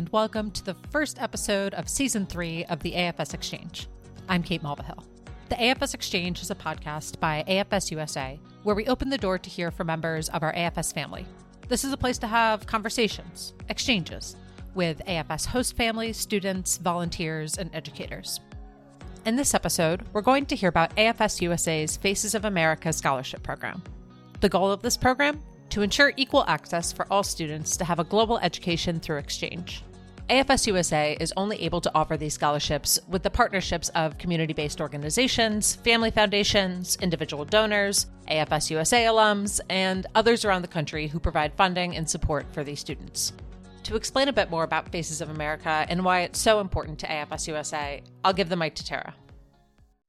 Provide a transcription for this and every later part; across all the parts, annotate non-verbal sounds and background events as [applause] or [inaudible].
and welcome to the first episode of season three of the AFS Exchange. I'm Kate Mulvihill. The AFS Exchange is a podcast by AFS USA where we open the door to hear from members of our AFS family. This is a place to have conversations, exchanges with AFS host families, students, volunteers, and educators. In this episode, we're going to hear about AFS USA's Faces of America Scholarship Program. The goal of this program? To ensure equal access for all students to have a global education through exchange. AFS USA is only able to offer these scholarships with the partnerships of community based organizations, family foundations, individual donors, AFS USA alums, and others around the country who provide funding and support for these students. To explain a bit more about Faces of America and why it's so important to AFS USA, I'll give the mic to Tara.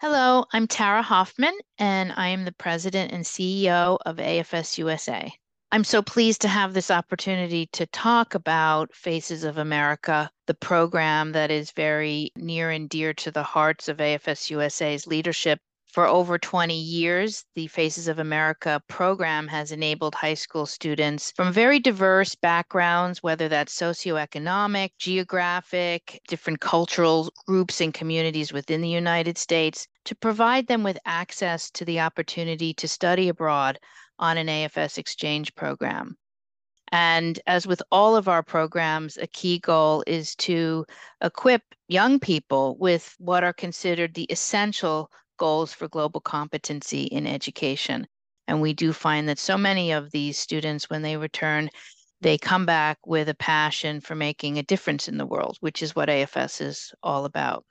Hello, I'm Tara Hofmann, and I am the president and CEO of AFS USA. I'm so pleased to have this opportunity to talk about Faces of America, the program that is very near and dear to the hearts of AFS USA's leadership. For over 20 years, the Faces of America program has enabled high school students from very diverse backgrounds, whether that's socioeconomic, geographic, different cultural groups and communities within the United States, to provide them with access to the opportunity to study abroad on an AFS exchange program. And as with all of our programs, a key goal is to equip young people with what are considered the essential goals for global competency in education. And we do find that so many of these students, when they return, they come back with a passion for making a difference in the world, which is what AFS is all about.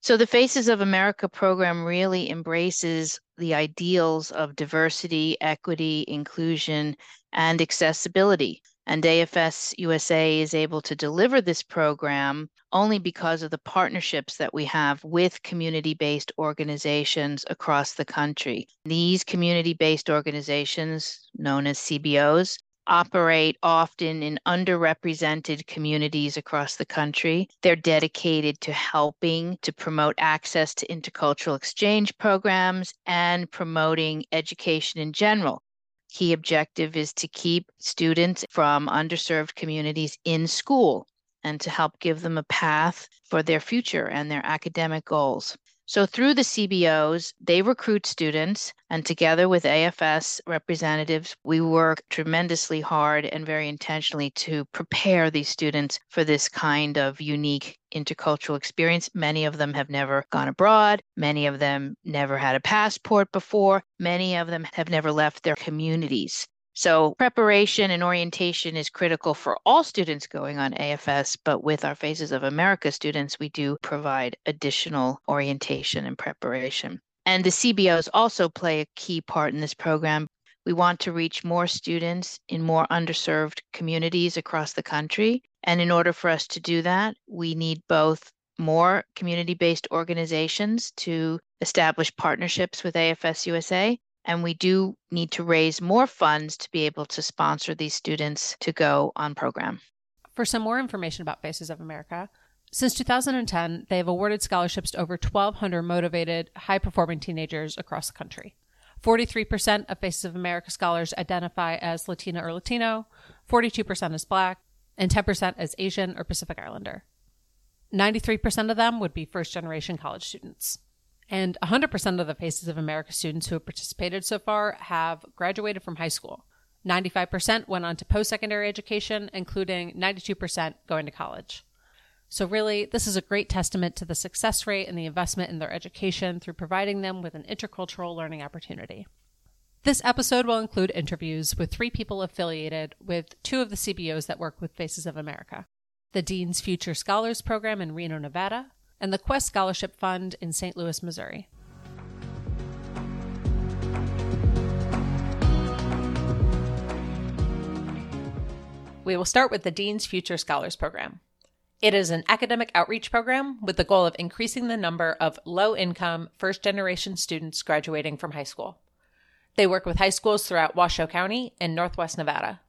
So, the Faces of America program really embraces the ideals of diversity, equity, inclusion, and accessibility. And AFS USA is able to deliver this program only because of the partnerships that we have with community based organizations across the country. These community based organizations, known as CBOs, operate often in underrepresented communities across the country. They're dedicated to helping to promote access to intercultural exchange programs and promoting education in general key objective is to keep students from underserved communities in school and to help give them a path for their future and their academic goals. So, through the CBOs, they recruit students, and together with AFS representatives, we work tremendously hard and very intentionally to prepare these students for this kind of unique intercultural experience. Many of them have never gone abroad, many of them never had a passport before, many of them have never left their communities. So, preparation and orientation is critical for all students going on AFS, but with our Faces of America students, we do provide additional orientation and preparation. And the CBOs also play a key part in this program. We want to reach more students in more underserved communities across the country. And in order for us to do that, we need both more community based organizations to establish partnerships with AFS USA, and we do need to raise more funds to be able to sponsor these students to go on program. For some more information about Faces of America, since 2010, they have awarded scholarships to over 1,200 motivated, high performing teenagers across the country. 43% of Faces of America scholars identify as Latina or Latino, 42% as Black, and 10% as Asian or Pacific Islander. 93% of them would be first generation college students. And 100% of the Faces of America students who have participated so far have graduated from high school. 95% went on to post secondary education, including 92% going to college. So, really, this is a great testament to the success rate and the investment in their education through providing them with an intercultural learning opportunity. This episode will include interviews with three people affiliated with two of the CBOs that work with Faces of America the Dean's Future Scholars Program in Reno, Nevada, and the Quest Scholarship Fund in St. Louis, Missouri. We will start with the Dean's Future Scholars Program. It is an academic outreach program with the goal of increasing the number of low income, first generation students graduating from high school. They work with high schools throughout Washoe County and Northwest Nevada.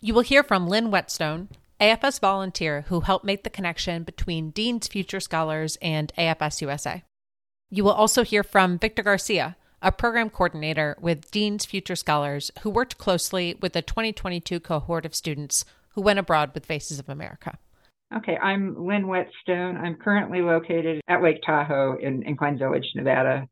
You will hear from Lynn Whetstone, AFS volunteer who helped make the connection between Dean's Future Scholars and AFS USA. You will also hear from Victor Garcia, a program coordinator with Dean's Future Scholars who worked closely with the 2022 cohort of students who went abroad with Faces of America. Okay, I'm Lynn Whetstone. I'm currently located at Lake Tahoe in Incline Village, Nevada.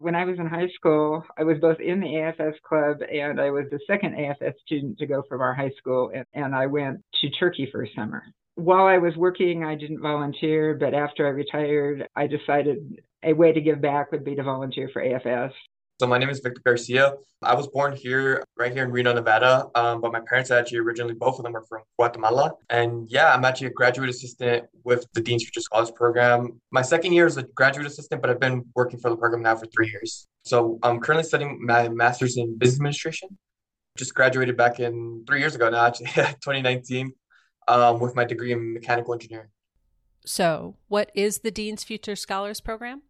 When I was in high school, I was both in the AFS club and I was the second AFS student to go from our high school, and, and I went to Turkey for a summer. While I was working, I didn't volunteer, but after I retired, I decided a way to give back would be to volunteer for AFS. So my name is Victor Garcia. I was born here, right here in Reno, Nevada. Um, but my parents actually originally, both of them are from Guatemala. And yeah, I'm actually a graduate assistant with the Dean's Future Scholars Program. My second year as a graduate assistant, but I've been working for the program now for three years. So I'm currently studying my master's in business administration. Just graduated back in three years ago now, actually, [laughs] 2019, um, with my degree in mechanical engineering. So, what is the Dean's Future Scholars Program?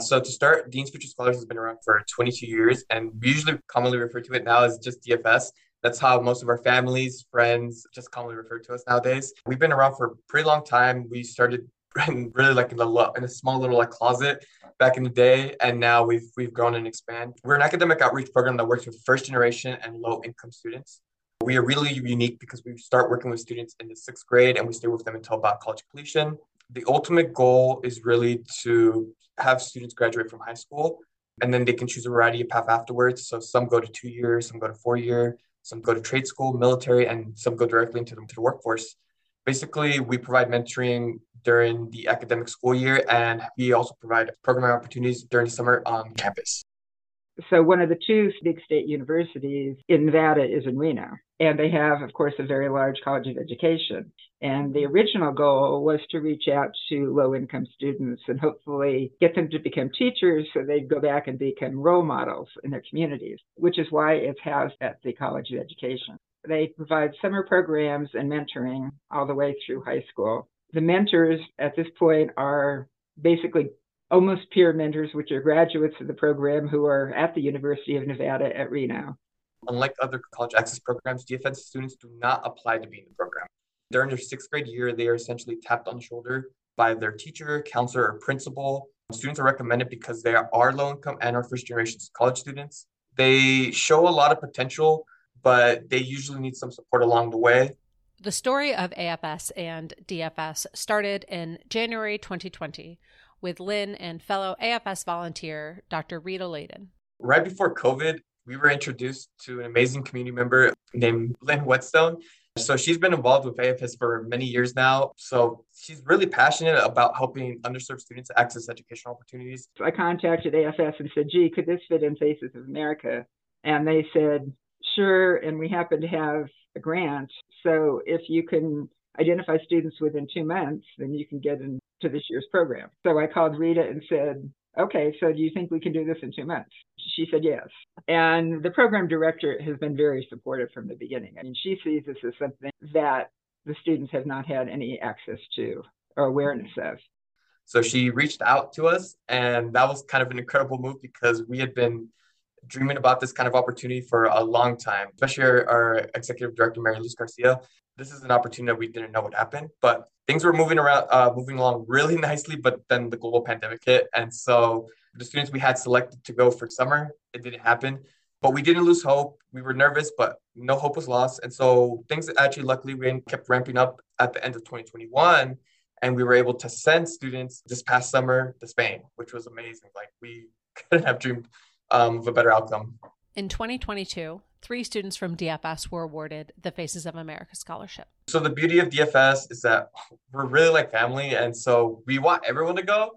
So to start, Dean's Future Scholars has been around for 22 years, and we usually commonly refer to it now as just DFS. That's how most of our families, friends, just commonly refer to us nowadays. We've been around for a pretty long time. We started [laughs] really like in the in a small little like closet back in the day, and now we've we've grown and expand. We're an academic outreach program that works with first generation and low income students. We are really unique because we start working with students in the sixth grade and we stay with them until about college completion. The ultimate goal is really to have students graduate from high school and then they can choose a variety of path afterwards. So some go to two years, some go to four year, some go to trade school, military, and some go directly into the, the workforce. Basically, we provide mentoring during the academic school year, and we also provide programming opportunities during the summer on campus. So one of the two big state universities in Nevada is in Reno. And they have, of course, a very large college of education. And the original goal was to reach out to low income students and hopefully get them to become teachers so they'd go back and become role models in their communities, which is why it's housed at the College of Education. They provide summer programs and mentoring all the way through high school. The mentors at this point are basically almost peer mentors, which are graduates of the program who are at the University of Nevada at Reno. Unlike other college access programs, DFS students do not apply to be in the program. During their sixth grade year, they are essentially tapped on the shoulder by their teacher, counselor, or principal. Students are recommended because they are low income and are first generation college students. They show a lot of potential, but they usually need some support along the way. The story of AFS and DFS started in January 2020 with Lynn and fellow AFS volunteer Dr. Rita Layden. Right before COVID, we were introduced to an amazing community member named Lynn Whetstone. So she's been involved with AFS for many years now. So she's really passionate about helping underserved students access educational opportunities. So I contacted AFS and said, gee, could this fit in Faces of America? And they said, sure. And we happen to have a grant. So if you can identify students within two months, then you can get into this year's program. So I called Rita and said, okay, so do you think we can do this in two months? She said yes. And the program director has been very supportive from the beginning. I mean, she sees this as something that the students have not had any access to or awareness of. So she reached out to us, and that was kind of an incredible move because we had been dreaming about this kind of opportunity for a long time, especially our, our executive director, Mary Luz Garcia. This is an opportunity that we didn't know would happen, but things were moving around, uh, moving along really [laughs] nicely. But then the global pandemic hit, and so the students we had selected to go for summer, it didn't happen. But we didn't lose hope. We were nervous, but no hope was lost. And so things actually, luckily, we kept ramping up at the end of 2021 and we were able to send students this past summer to Spain, which was amazing. Like we [laughs] couldn't have dreamed um, of a better outcome. In 2022, three students from DFS were awarded the Faces of America Scholarship. So the beauty of DFS is that we're really like family, and so we want everyone to go,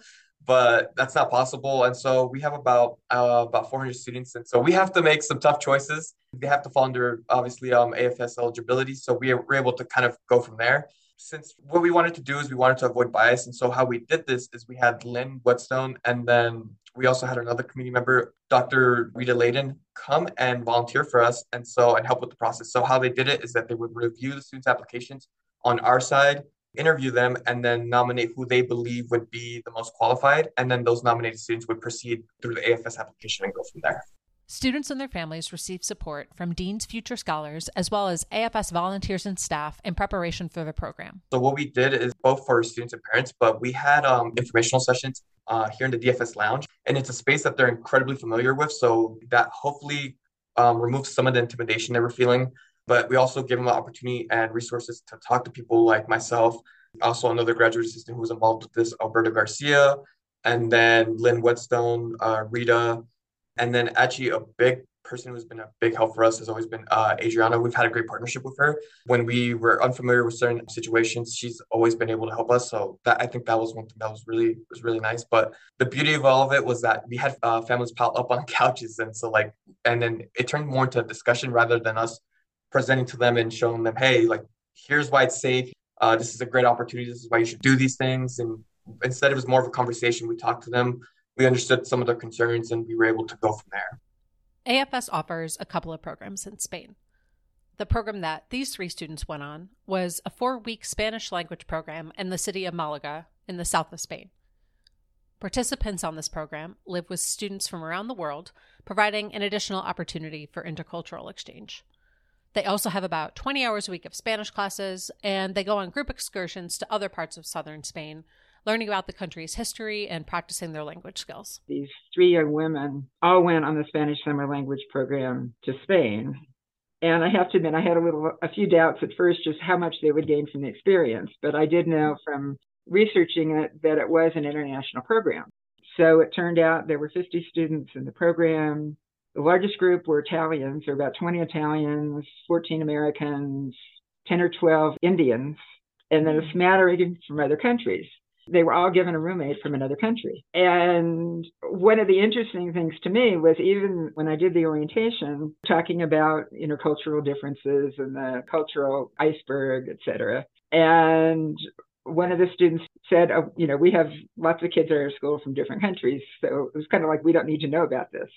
but that's not possible. And so we have about uh, about 400 students, and so we have to make some tough choices. They have to fall under obviously um, AFS eligibility, so we were able to kind of go from there since what we wanted to do is we wanted to avoid bias. And so how we did this is we had Lynn Whetstone and then we also had another community member, Dr. Rita Layden, come and volunteer for us and so and help with the process. So how they did it is that they would review the students' applications on our side, interview them, and then nominate who they believe would be the most qualified. And then those nominated students would proceed through the AFS application and go from there. Students and their families receive support from Dean's Future Scholars as well as AFS volunteers and staff in preparation for the program. So, what we did is both for students and parents, but we had um, informational sessions uh, here in the DFS Lounge, and it's a space that they're incredibly familiar with. So, that hopefully um, removes some of the intimidation they were feeling. But we also give them the opportunity and resources to talk to people like myself Also, another graduate assistant who was involved with this, Alberto Garcia, and then Lynn Whetstone, uh, Rita, and then actually a big person who's been a big help for us has always been uh, Adriana. We've had a great partnership with her. When we were unfamiliar with certain situations, she's always been able to help us. So that I think that was one thing that was really was really nice. But the beauty of all of it was that we had uh, families pile up on [laughs] couches, and so like, and then it turned more into a discussion rather than us presenting to them and showing them, hey, like here's why it's safe. Uh, this is a great opportunity. This is why you should do these things. And instead, it was more of a conversation. We talked to them. We understood some of their concerns, and we were able to go from there. AFS offers a couple of programs in Spain. The program that these three students went on was a four week Spanish language program in the city of Malaga in the south of Spain. Participants on this program live with students from around the world, providing an additional opportunity for intercultural exchange. They also have about 20 hours a week of Spanish classes, and they go on group excursions to other parts of southern Spain learning about the country's history and practicing their language skills. These three young women all went on the Spanish summer language program to Spain. And I have to admit, I had a little, a few doubts at first just how much they would gain from the experience. But I did know from researching it that it was an international program. So it turned out there were 50 students in the program. The largest group were Italians, there were about 20 Italians, 14 Americans, 10 or 12 Indians, and then a mm-hmm. smattering from other countries. They were all given a roommate from another country. And one of the interesting things to me was even when I did the orientation, talking about intercultural differences and the cultural iceberg, et cetera. And one of the students said, oh, you know, we have lots of kids at our school from different countries. So it was kind of like, we don't need to know about this.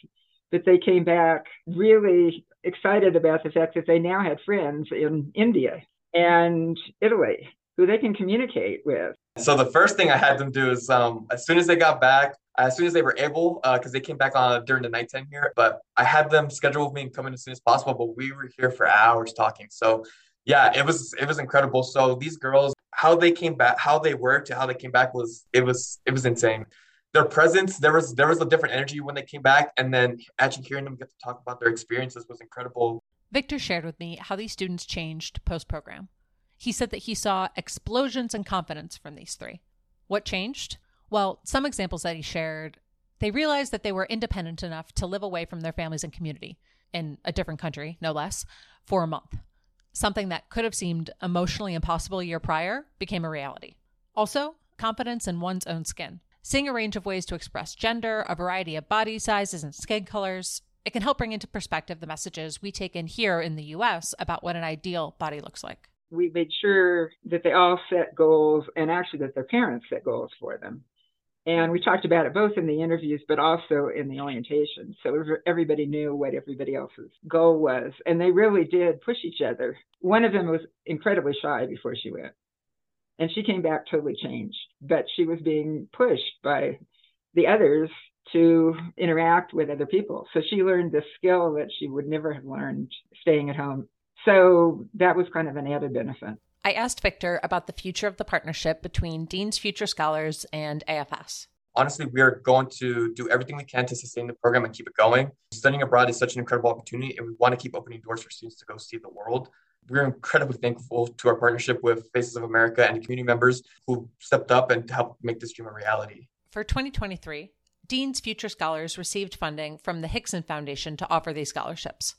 But they came back really excited about the fact that they now had friends in India and Italy who they can communicate with. So the first thing I had them do is um, as soon as they got back, as soon as they were able, because uh, they came back on during the nighttime here, but I had them schedule with me and come in as soon as possible. But we were here for hours talking. So yeah, it was it was incredible. So these girls, how they came back, how they worked, how they came back was it was it was insane. Their presence, there was there was a different energy when they came back, and then actually hearing them get to talk about their experiences was incredible. Victor shared with me how these students changed post program. He said that he saw explosions in confidence from these three. What changed? Well, some examples that he shared they realized that they were independent enough to live away from their families and community, in a different country, no less, for a month. Something that could have seemed emotionally impossible a year prior became a reality. Also, confidence in one's own skin. Seeing a range of ways to express gender, a variety of body sizes and skin colors, it can help bring into perspective the messages we take in here in the US about what an ideal body looks like we made sure that they all set goals and actually that their parents set goals for them. And we talked about it both in the interviews, but also in the orientation. So everybody knew what everybody else's goal was. And they really did push each other. One of them was incredibly shy before she went. And she came back totally changed, but she was being pushed by the others to interact with other people. So she learned this skill that she would never have learned staying at home so that was kind of an added benefit. I asked Victor about the future of the partnership between Dean's Future Scholars and AFS. Honestly, we are going to do everything we can to sustain the program and keep it going. Studying abroad is such an incredible opportunity, and we want to keep opening doors for students to go see the world. We're incredibly thankful to our partnership with Faces of America and community members who stepped up and helped make this dream a reality. For 2023, Dean's Future Scholars received funding from the Hickson Foundation to offer these scholarships.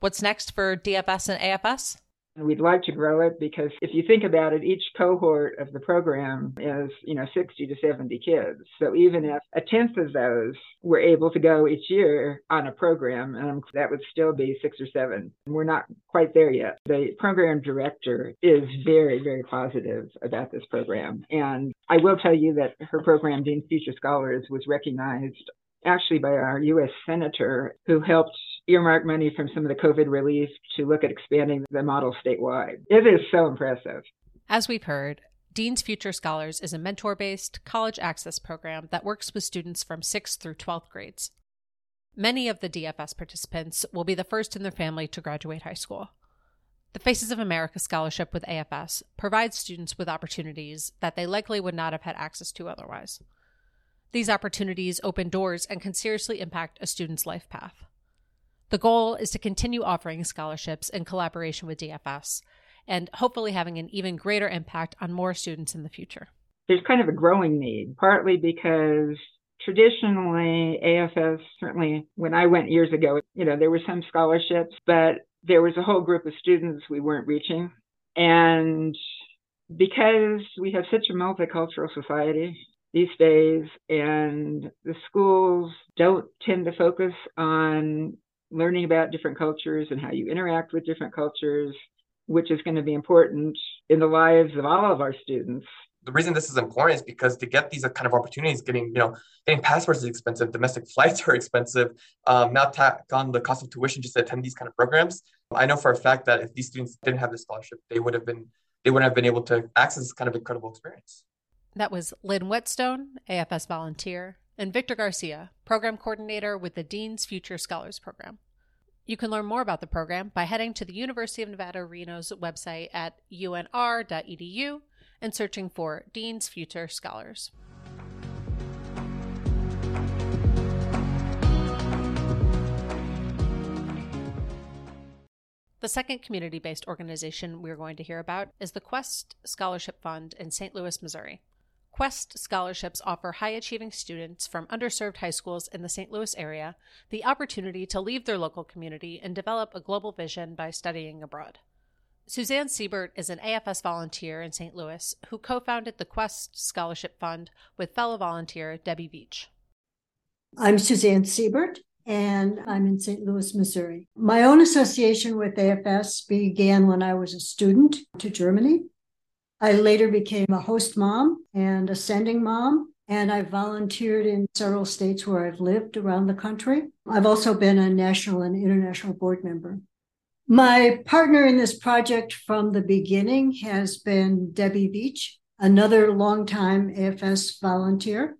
What's next for DFS and AFS? We'd like to grow it because if you think about it, each cohort of the program is, you know, 60 to 70 kids. So even if a tenth of those were able to go each year on a program, um, that would still be six or seven. We're not quite there yet. The program director is very, very positive about this program. And I will tell you that her program, Dean's Future Scholars, was recognized actually by our U.S. Senator who helped earmark money from some of the COVID relief to look at expanding the model statewide. It is so impressive. As we've heard, Dean's Future Scholars is a mentor based college access program that works with students from 6th through 12th grades. Many of the DFS participants will be the first in their family to graduate high school. The Faces of America Scholarship with AFS provides students with opportunities that they likely would not have had access to otherwise. These opportunities open doors and can seriously impact a student's life path. The goal is to continue offering scholarships in collaboration with DFS and hopefully having an even greater impact on more students in the future. There's kind of a growing need, partly because traditionally AFS, certainly when I went years ago, you know, there were some scholarships, but there was a whole group of students we weren't reaching. And because we have such a multicultural society these days, and the schools don't tend to focus on learning about different cultures and how you interact with different cultures, which is going to be important in the lives of all of our students. The reason this is important is because to get these kind of opportunities, getting you know, getting passports is expensive, domestic flights [laughs] are expensive. Um, now tack on the cost of tuition just to attend these kind of programs. I know for a fact that if these students didn't have this scholarship, they would have been they wouldn't have been able to access this kind of incredible experience. That was Lynn Whetstone, AFS volunteer, and Victor Garcia, program coordinator with the Dean's Future Scholars Program. You can learn more about the program by heading to the University of Nevada, Reno's website at unr.edu and searching for Dean's Future Scholars. The second community based organization we're going to hear about is the Quest Scholarship Fund in St. Louis, Missouri. Quest scholarships offer high achieving students from underserved high schools in the St. Louis area the opportunity to leave their local community and develop a global vision by studying abroad. Suzanne Sebert is an AFS volunteer in St. Louis who co founded the Quest Scholarship Fund with fellow volunteer Debbie Beach. I'm Suzanne Sebert and I'm in St. Louis, Missouri. My own association with AFS began when I was a student to Germany. I later became a host mom and a sending mom, and I volunteered in several states where I've lived around the country. I've also been a national and international board member. My partner in this project from the beginning has been Debbie Beach, another longtime AFS volunteer.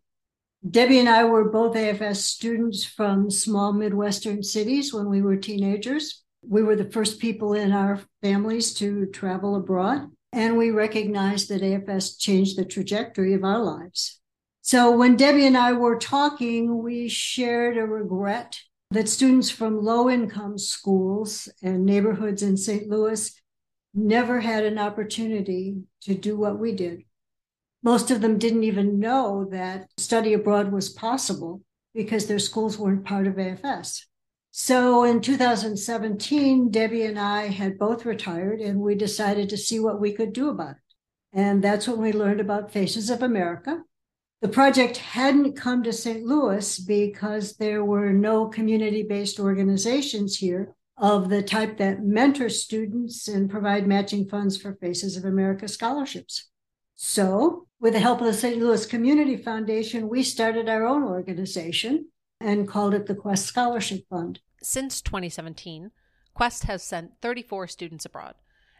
Debbie and I were both AFS students from small Midwestern cities when we were teenagers. We were the first people in our families to travel abroad, and we recognized that AFS changed the trajectory of our lives. So when Debbie and I were talking, we shared a regret that students from low income schools and neighborhoods in St. Louis never had an opportunity to do what we did. Most of them didn't even know that study abroad was possible because their schools weren't part of AFS. So in 2017, Debbie and I had both retired and we decided to see what we could do about it. And that's when we learned about Faces of America. The project hadn't come to St. Louis because there were no community based organizations here of the type that mentor students and provide matching funds for Faces of America scholarships. So with the help of the St. Louis Community Foundation, we started our own organization and called it the Quest Scholarship Fund. Since 2017, Quest has sent 34 students abroad,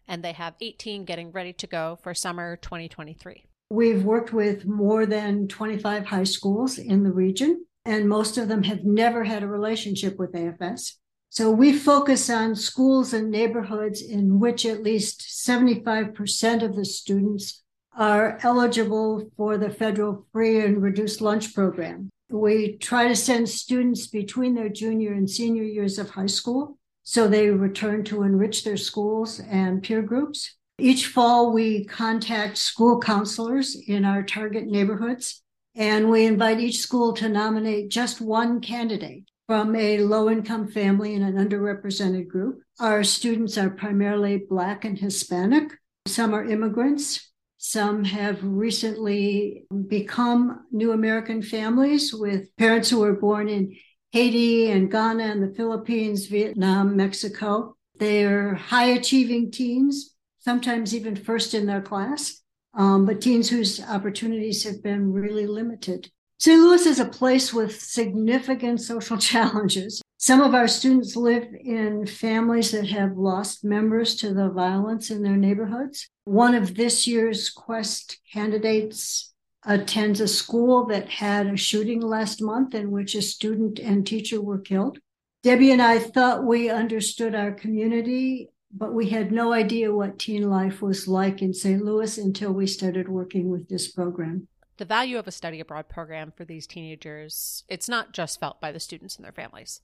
and they have 18 getting ready to go for summer 2023. We've worked with more than 25 high schools in the region, and most of them have never had a relationship with AFS. So we focus on schools and neighborhoods in which at least 75% of the students are eligible for the federal free and reduced lunch program. We try to send students between their junior and senior years of high school so they return to enrich their schools and peer groups. Each fall, we contact school counselors in our target neighborhoods, and we invite each school to nominate just one candidate from a low income family in an underrepresented group. Our students are primarily Black and Hispanic. Some are immigrants, some have recently become new American families with parents who were born in Haiti and Ghana and the Philippines, Vietnam, Mexico. They're high achieving teens, sometimes even first in their class, um, but teens whose opportunities have been really limited. St. Louis is a place with significant social [laughs] challenges. Some of our students live in families that have lost members to the violence in their neighborhoods. One of this year's Quest candidates attends a school that had a shooting last month in which a student and teacher were killed. Debbie and I thought we understood our community, but we had no idea what teen life was like in St. Louis until we started working with this program. The value of a study abroad program for these teenagers, it's not just felt by the students and their families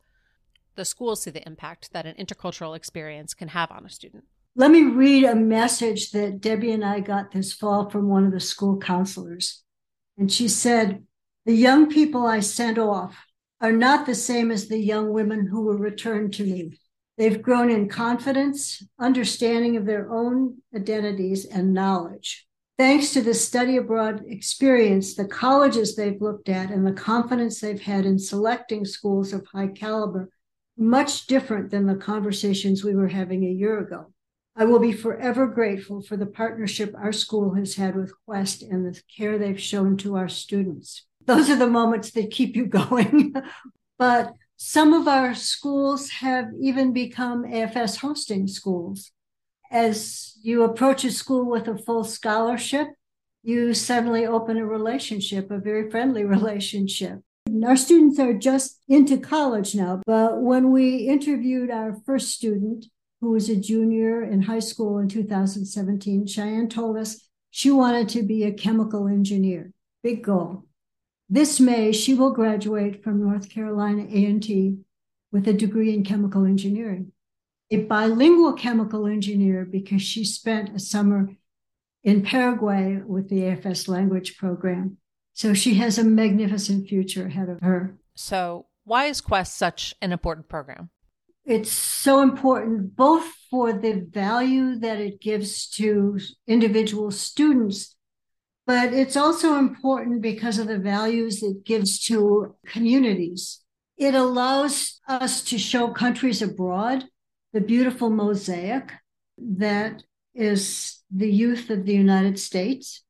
the schools see the impact that an intercultural experience can have on a student. Let me read a message that Debbie and I got this fall from one of the school counselors. And she said, The young people I sent off are not the same as the young women who were returned to me. They've grown in confidence, understanding of their own identities, and knowledge. Thanks to the study abroad experience, the colleges they've looked at, and the confidence they've had in selecting schools of high caliber, much different than the conversations we were having a year ago. I will be forever grateful for the partnership our school has had with Quest and the care they've shown to our students. Those are the moments that keep you [laughs] going. but some of our schools have even become AFS hosting schools. As you approach a school with a full scholarship, you suddenly open a relationship, a very friendly [laughs] relationship. Our students are just into college now, but when we interviewed our first student, who was a junior in high school in 2017, Cheyenne told us she wanted to be a chemical engineer. Big goal. This May, she will graduate from North Carolina A&T with a degree in chemical engineering. A bilingual chemical engineer because she spent a summer in Paraguay with the AFS language program. So she has a magnificent future ahead of her. So, why is Quest such an important program? It's so important both for the value that it gives to individual students but it's also important because of the values it gives to communities. It allows us to show countries abroad the beautiful mosaic that is the youth of the United States.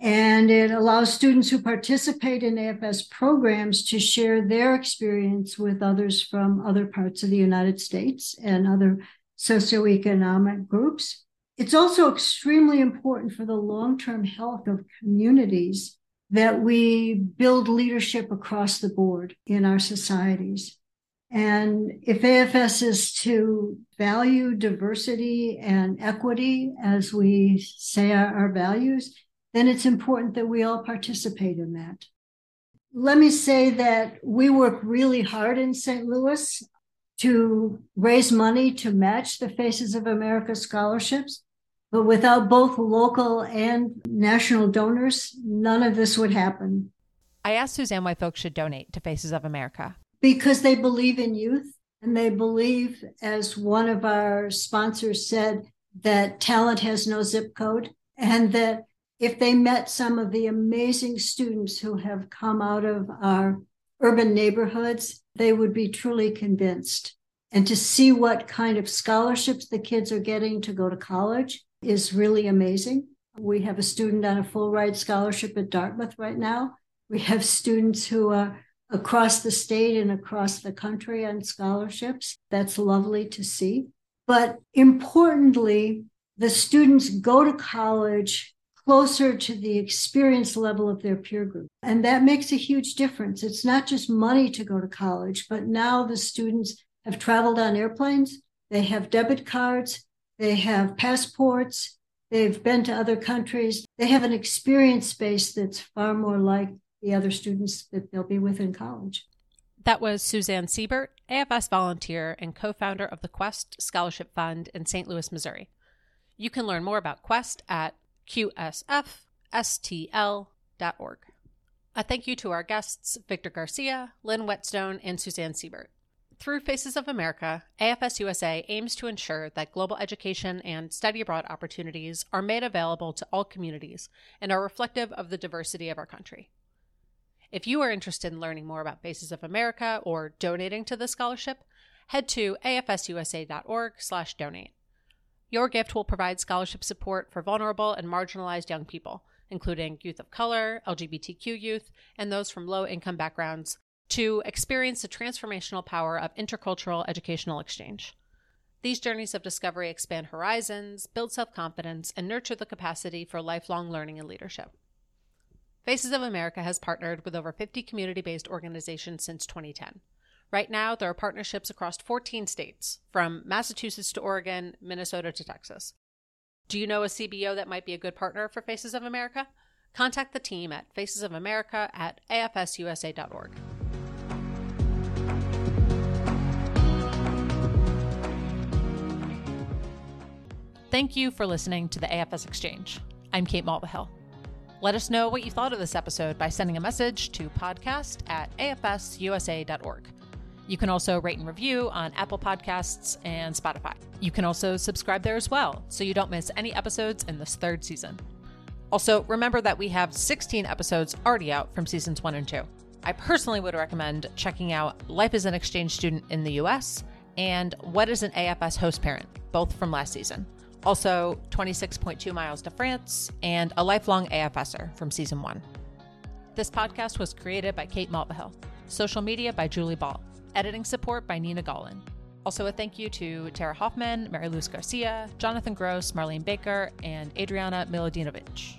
And it allows students who participate in AFS programs to share their experience with others from other parts of the United States and other socioeconomic groups. It's also extremely important for the long term health of communities that we build leadership across the board in our societies. And if AFS is to value diversity and equity as we say our, our, values, then it's important that we all participate in that. Let me say that we work really hard in St. Louis to raise money to match the Faces of America scholarships. But without both local and national donors, none of this would happen. I asked Suzanne why folks should donate to Faces of America. Because they believe in youth and they believe, as one of our sponsors said, that talent has no zip code and that if they met some of the amazing students who have come out of our urban neighborhoods, they would be truly convinced. And to see what kind of scholarships the kids are getting to go to college is really amazing. We have a student on a full ride scholarship at Dartmouth right now. We have students who are across the state and across the country on scholarships. That's lovely to see. But importantly, the students go to college closer to the experience level of their peer group. And that makes a huge difference. It's not just money to go to college, but now the students have traveled on airplanes, they have debit cards, they have passports, they've been to other countries, they have an experience base that's far more like the other students that they'll be with in college. That was Suzanne Sebert, AFS volunteer and co founder of the Quest Scholarship Fund in St. Louis, Missouri. You can learn more about Quest at qsfstl.org. A thank you to our guests, Victor Garcia, Lynn Whetstone, and Suzanne Sebert. Through Faces of America, AFS USA aims to ensure that global education and study abroad opportunities are made available to all communities and are reflective of the diversity of our country. If you are interested in learning more about Faces of America or donating to the scholarship, head to afsusa.org/donate. Your gift will provide scholarship support for vulnerable and marginalized young people, including youth of color, LGBTQ youth, and those from low income backgrounds to experience the transformational power of intercultural educational exchange. These journeys of discovery expand horizons, build self confidence, and nurture the capacity for lifelong learning and leadership. Faces of America has partnered with over 50 community based organizations since 2010. Right now, there are partnerships across 14 states, from Massachusetts to Oregon, Minnesota to Texas. Do you know a CBO that might be a good partner for Faces of America? Contact the team at facesofamerica at afsusa.org. Thank you for listening to the AFS Exchange. I'm Kate Mulvihill. Let us know what you thought of this episode by sending a message to podcast at afsusa.org. You can also rate and review on Apple Podcasts and Spotify. You can also subscribe there as well, so you don't miss any episodes in this third season. Also, remember that we have 16 episodes already out from seasons one and two. I personally would recommend checking out Life as an Exchange Student in the US and What is an AFS Host Parent, both from last season. Also, 26.2 Miles to France and A Lifelong AFSer from season one. This podcast was created by Kate Mulvihill, social media by Julie Ball, editing support by Nina Gollin. Also, a thank you to Tara Hofmann, Mary Louise Garcia, Jonathan Gross, Marlene Baker, and Adriana Milodinovich.